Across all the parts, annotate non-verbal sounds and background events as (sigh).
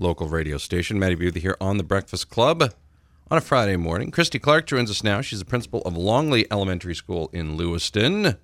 Local radio station. Maddie Buthe here on The Breakfast Club on a Friday morning. Kristie Clark joins us now. She's the principal of Longley Elementary School in Lewiston.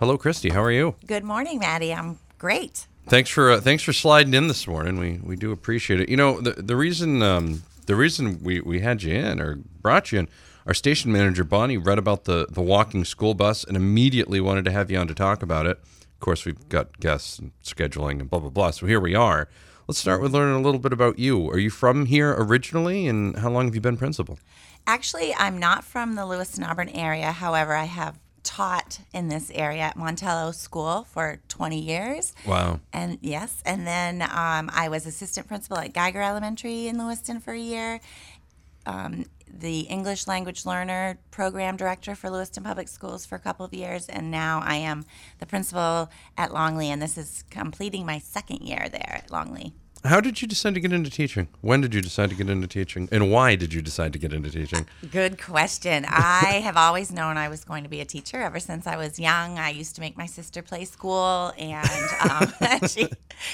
Hello, Kristie. How are you? Good morning, Maddie. I'm great. Thanks for uh, thanks for sliding in this morning. We we do appreciate it. You know the the reason um, the reason we, we had you in or brought you in, our station manager Bonnie read about the the walking school bus and immediately wanted to have you on to talk about it. Of course, we've got guests and scheduling and blah blah blah. So here we are. Let's start with learning a little bit about you. Are you from here originally, and how long have you been principal? Actually, I'm not from the Lewiston Auburn area. However, I have taught in this area at Montello School for 20 years. Wow. And yes, and then um, I was assistant principal at Geiger Elementary in Lewiston for a year. Um, the English language learner program director for Lewiston Public Schools for a couple of years, and now I am the principal at Longley, and this is completing my second year there at Longley. How did you decide to get into teaching? When did you decide to get into teaching? And why did you decide to get into teaching? Good question. (laughs) I have always known I was going to be a teacher ever since I was young. I used to make my sister play school, and um, (laughs) she,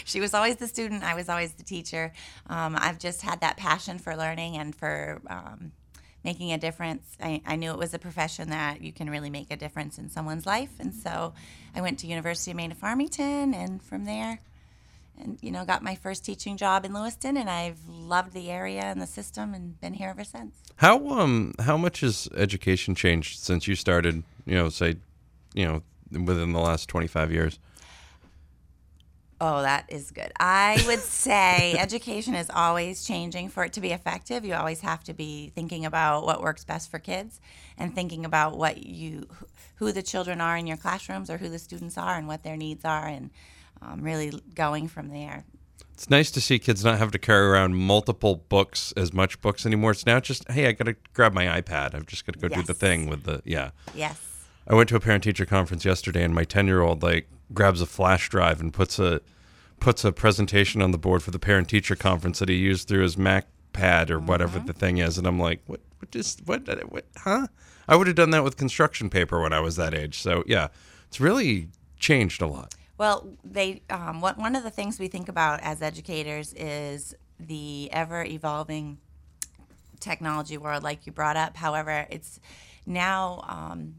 she was always the student. I was always the teacher. Um, I've just had that passion for learning and for um, making a difference. I, I, knew it was a profession that you can really make a difference in someone's life, and so I went to University of Maine at Farmington, and from there and you know got my first teaching job in Lewiston and I've loved the area and the system and been here ever since. How um how much has education changed since you started, you know, say, you know, within the last 25 years? Oh, that is good. I would say education is always changing for it to be effective. You always have to be thinking about what works best for kids and thinking about what you who the children are in your classrooms or who the students are and what their needs are and um, really going from there. It's nice to see kids not have to carry around multiple books as much books anymore. It's now just, hey, I got to grab my iPad. I'm just to go yes. do the thing with the, yeah. Yes. I went to a parent teacher conference yesterday and my 10 year old like grabs a flash drive and puts a, puts a presentation on the board for the parent teacher conference that he used through his Mac pad or whatever mm-hmm. the thing is. And I'm like, what, what just, what, what, huh? I would have done that with construction paper when I was that age. So yeah, it's really changed a lot. Well, they um, what, one of the things we think about as educators is the ever evolving technology world, like you brought up. However, it's now um,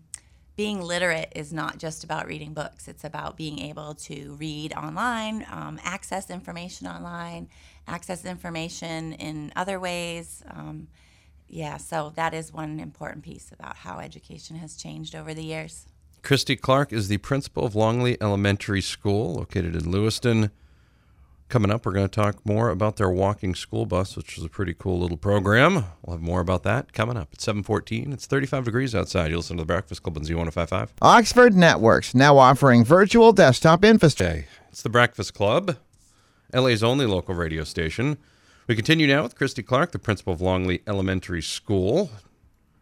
being literate is not just about reading books. It's about being able to read online, um, access information online, access information in other ways. Um, yeah, so that is one important piece about how education has changed over the years. Kristie Clark is the principal of Longley Elementary School, located in Lewiston. Coming up, we're going to talk more about their walking school bus, which is a pretty cool little program. We'll have more about that coming up at 714. It's 35 degrees outside. You listen to The Breakfast Club on Z1055. Oxford Networks, now offering virtual desktop infrastructure. It's The Breakfast Club, LA's only local radio station. We continue now with Kristie Clark, the principal of Longley Elementary School.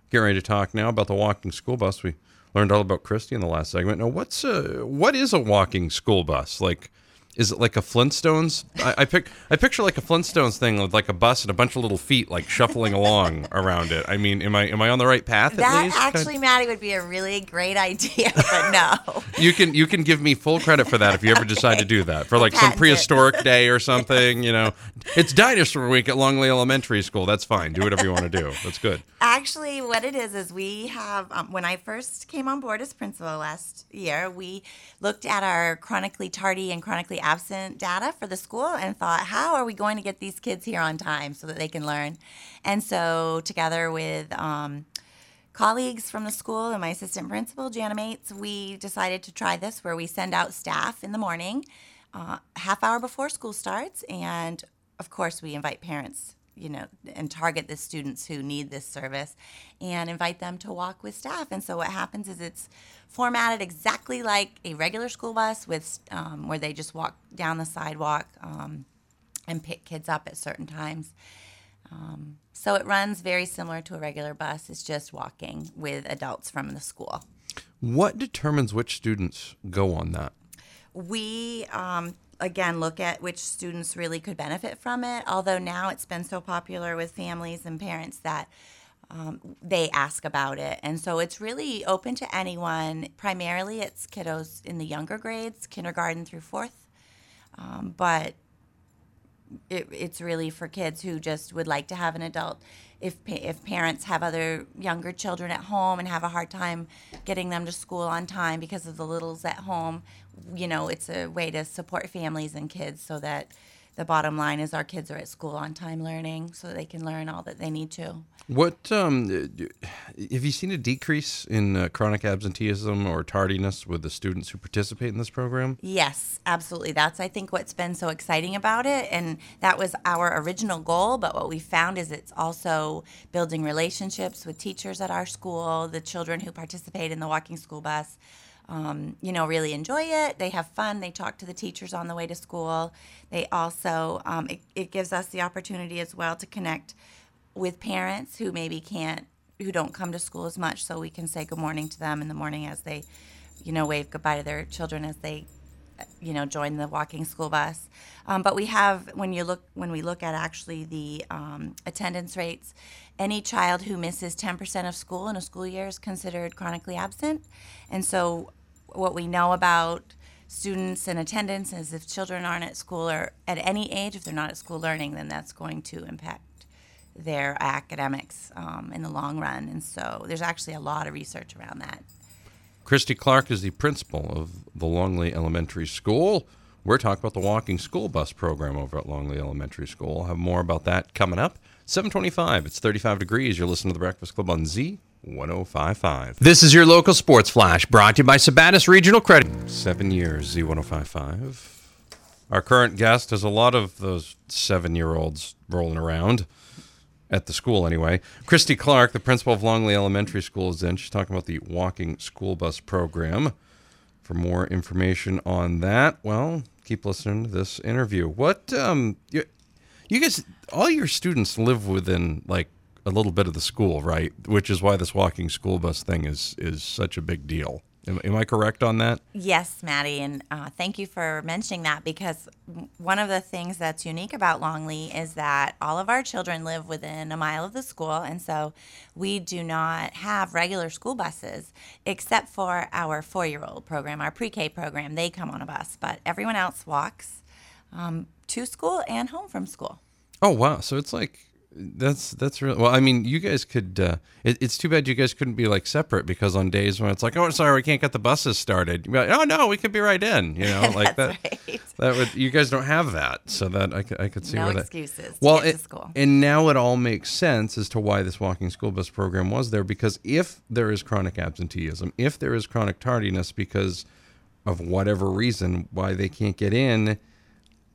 Getting ready to talk now about the walking school bus. We learned all about Kristie in the last segment. Now, what's a what is a walking school bus like? Is it like a Flintstones? I, I pick I picture like a Flintstones thing with like a bus and a bunch of little feet like shuffling along around it. I mean, am I am I on the right path? That actually, Maddie, would be a really great idea, (laughs) but no. you can you can give me full credit for that if you ever decide to do that for like some prehistoric it. day or something. You know, it's Dinosaur Week at Longley Elementary School. That's fine. Do whatever you want to do. That's good. Actually, what it is is we have um, when I first came on board as principal last year, we looked at our chronically tardy and chronically absent data for the school and thought, how are we going to get these kids here on time so that they can learn? And so, together with um, colleagues from the school and my assistant principal, Jana Mates, we decided to try this where we send out staff in the morning, uh, half hour before school starts, and of course, we invite parents you know, and target the students who need this service and invite them to walk with staff. And so what happens is it's formatted exactly like a regular school bus with um, where they just walk down the sidewalk. Um, and pick kids up at certain times. Um, so it runs very similar to a regular bus. It's just walking with adults from the school. What determines which students go on that? We um, again look at which students really could benefit from it. Although now it's been so popular with families and parents that um, they ask about it. And so it's really open to anyone. Primarily, it's kiddos in the younger grades, kindergarten through fourth. Um, but it, it's really for kids who just would like to have an adult. If, if parents have other younger children at home and have a hard time getting them to school on time because of the littles at home, you know, it's a way to support families and kids so that the bottom line is our kids are at school on time learning so they can learn all that they need to. What um, have you seen a decrease in uh, chronic absenteeism or tardiness with the students who participate in this program? Yes, absolutely. That's I think what's been so exciting about it and that was our original goal, but what we found is it's also building relationships with teachers at our school, the children who participate in the walking school bus. Um, you know, really enjoy it. They have fun. They talk to the teachers on the way to school. They also, um, it, it gives us the opportunity as well to connect with parents who maybe can't, who don't come to school as much, so we can say good morning to them in the morning as they, you know, wave goodbye to their children as they, you know, join the walking school bus. Um, but we have, when you look, when we look at actually the um, attendance rates, any child who misses 10% of school in a school year is considered chronically absent. And so what we know about students and attendance is if children aren't at school or at any age, if they're not at school learning, then that's going to impact their academics um, in the long run. And so there's actually a lot of research around that. Kristie Clark is the principal of the Longley Elementary School. We're talking about the walking school bus program over at Longley Elementary School. I'll have more about that coming up. 725, it's 35 degrees. You're listening to the Breakfast Club on Z 1055. This is your local sports flash brought to you by Sabattus Regional Credit. Seven years, Z1055. Our current guest has a lot of those seven year olds rolling around at the school anyway. Kristie Clark, the principal of Longley Elementary School, is in. She's talking about the walking school bus program. For more information on that, well, keep listening to this interview. What, um, you, you guys, all your students live within like a little bit of the school, right? Which is why this walking school bus thing is is such a big deal. Am, am I correct on that? Yes, Maddie, and uh, thank you for mentioning that because one of the things that's unique about Longley is that all of our children live within a mile of the school, and so we do not have regular school buses except for our four-year-old program, our pre-K program. They come on a bus, but everyone else walks um, to school and home from school. Oh wow! So it's like that's that's really well. I mean, you guys could. Uh, it, it's too bad you guys couldn't be like separate because on days when it's like, oh, sorry, we can't get the buses started. You'd be like, oh no, we could be right in. You know, (laughs) like that. right. That would you guys don't have that, so that I could I could see No where that. excuses to Well, get it- to school. and now it all makes sense as to why this walking school bus program was there because if there is chronic absenteeism, if there is chronic tardiness because of whatever reason why they can't get in,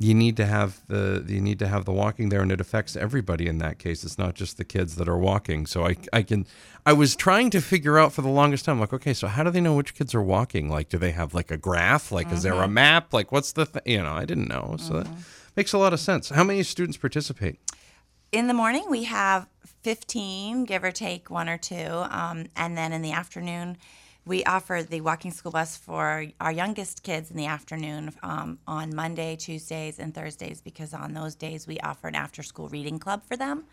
you need to have the you need to have the walking there and it affects everybody in that case. It's not just the kids that are walking. So i i can i was trying to figure out for the longest time like okay so how do they know which kids are walking? Like do they have like a graph? Like is there a map? Like what's the th-? you know i didn't know. So that makes a lot of sense. How many students participate? In the morning we have 15 give or take one or two. Um, and then in the afternoon we offer the walking school bus for our youngest kids in the afternoon um, on monday tuesdays and thursdays because on those days we offer an after school reading club for them.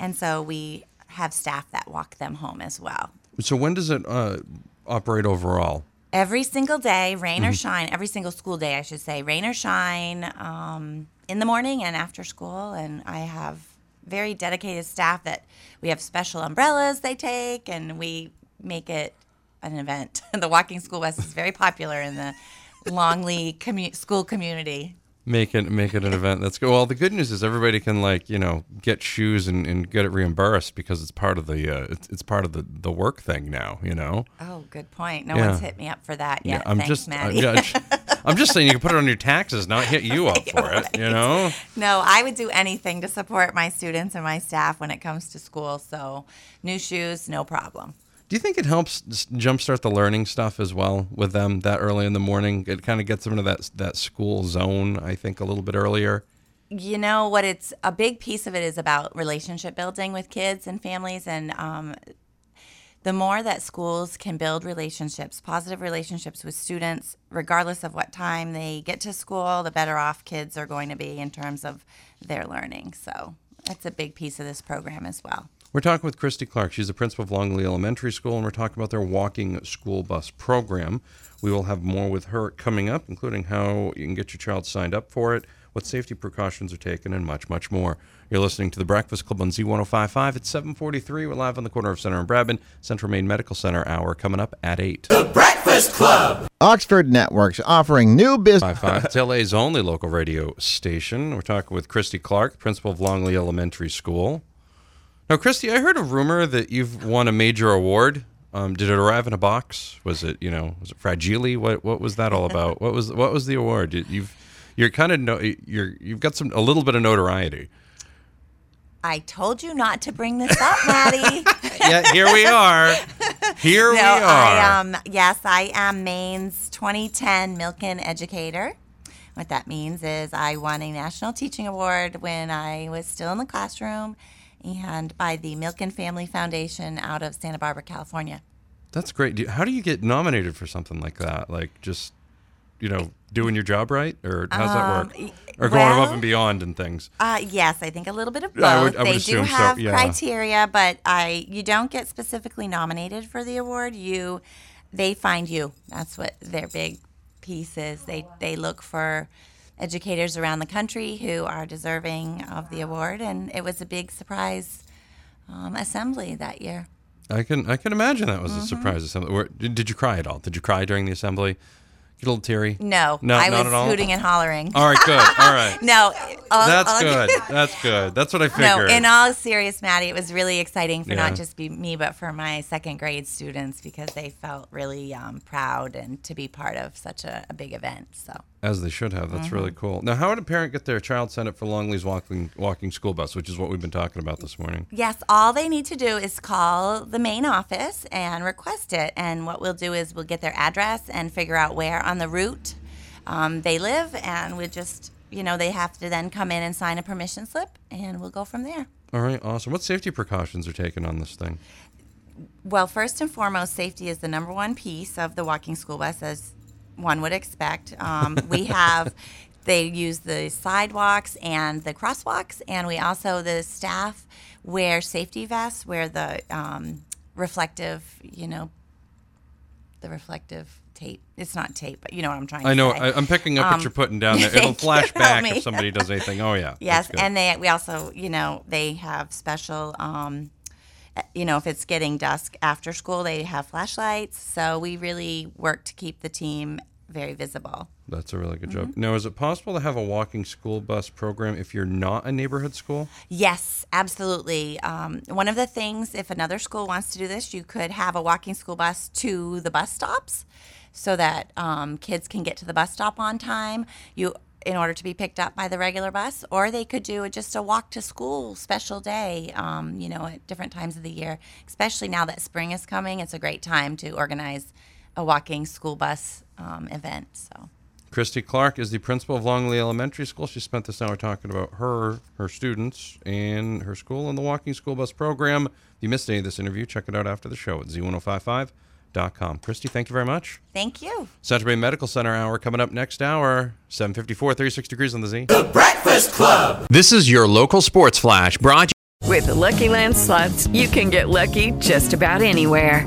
And so we have staff that walk them home as well. So when does it uh, operate overall? Every single day, rain or shine, every single school day, I should say, rain or shine, um, in the morning and after school. And I have very dedicated staff that we have special umbrellas they take, and we make it an event. (laughs) the walking school bus is very popular in the Longley commu- school community. make it make it an event that's good well the good news is everybody can like you know get shoes and, and get it reimbursed because it's part of the uh, it's, it's part of the the work thing now you know Oh, good point. No Yeah. one's hit me up for that yet. Yeah, i'm Thanks, just Maddie. I'm, yeah, (laughs) I'm just saying you can put it on your taxes not hit you up (laughs) for it you know No, I would do anything to support my students and my staff when it comes to school. So, new shoes, no problem. Do you think it helps jumpstart the learning stuff as well with them that early in the morning? It kind of gets them into that that school zone i think a little bit earlier. You know what it's a big piece of it is about relationship building with kids and families and um, the more that schools can build relationships positive relationships with students regardless of what time they get to school the better off kids are going to be in terms of their learning. So that's a big piece of this program as well We're talking with Kristie Clark. She's the principal of Longley Elementary School, and we're talking about their walking school bus program. We will have more with her coming up, including how you can get your child signed up for it, what safety precautions are taken, and much, much more. You're listening to the Breakfast Club on Z1055 at 743. We're live on the corner of Center and Bradman, Central Maine Medical Center hour coming up at 8. The Breakfast Club! Oxford Networks offering new business. 55. It's LA's only local radio station. We're talking with Kristie Clark, principal of Longley Elementary School. Now, Kristie, I heard a rumor that you've won a major award. Um, did it arrive in a box? Was it, you know, was it fragile? What what was that all about? what was what was the award? You- You've you're kind of no, you're you've got some a little bit of notoriety. i told you not to bring this up maddie (laughs) yeah, here we are. Here we no, are. I um yes, I am Maine's 2010 Milken Educator. What that means is I won a national teaching award when I was still in the classroom, and by the Milken Family Foundation out of Santa Barbara, California. That's great. Do- How do you get nominated for something like that? Like just, you know, doing your job right, or how's that work? Um, Or going above and beyond and things. Uh, yes, I think a little bit of both. I would- I would they do so, have yeah. criteria, but I you don't get specifically nominated for the award. You they find you. That's what their big piece is. They they look for educators around the country who are deserving of the award, and it was a big surprise um, assembly that year. I can I can imagine that was a Mm-hmm. surprise assembly. Where, did, did you cry at all? Did you cry during the assembly? Get a little teary. No, No, I not was at all? hooting and hollering. All right, good. All right. (laughs) No, all- That's all- (laughs) good. That's good. That's what I figured. No, in all serious, Maddie, it was really exciting for Yeah. not just be me, but for my second grade students because they felt really um, proud and to be part of such a, a big event. So As they should have. That's Mm-hmm. really cool. Now, how would a parent get their child signed up for Longley's walking walking school bus, which is what we've been talking about this morning? yes, all they need to do is call the main office and request it. And what we'll do is we'll get their address and figure out where on the route um, they live, and we just you know they have to then come in and sign a permission slip, and we'll go from there. All right, awesome. What safety precautions are taken on this thing? Well, first and foremost, safety is the number one piece of the walking school bus, as one would expect. Um, we have, (laughs) they use the sidewalks and the crosswalks, and we also, the staff wear safety vests, wear the um, reflective, you know, the reflective tape. It's not tape, but you know what I'm trying to I know. I, I'm picking up what Um, you're putting down there. (laughs) It'll flash (laughs) back if somebody does anything. Oh yeah. Yes, and they we also, you know, they have special um uh, you know, if it's getting dusk after school, they have flashlights. So we really work to keep the team very visible. That's a really good job. Mm-hmm. Now, is it possible to have a walking school bus program if you're not a neighborhood school? Yes, absolutely. Um, one of the things, if another school wants to do this, you could have a walking school bus to the bus stops so that um, kids can get to the bus stop on time. You in order to be picked up by the regular bus, or they could do just a walk to school special day, um, you know, at different times of the year. Especially now that spring is coming, it's a great time to organize a walking school bus um, event. So. Kristie Clark is the principal of Longley Elementary School. She spent this hour talking about her, her students, and her school and the walking school bus program. If you missed any of this interview, check it out after the show at z1055.com. Kristie, thank you very much. Thank you. Central Bay Medical Center hour coming up next hour, 754, 36 degrees on the Z. The Breakfast Club. This is your local sports flash brought you With the Lucky Land slots, you can get lucky just about anywhere.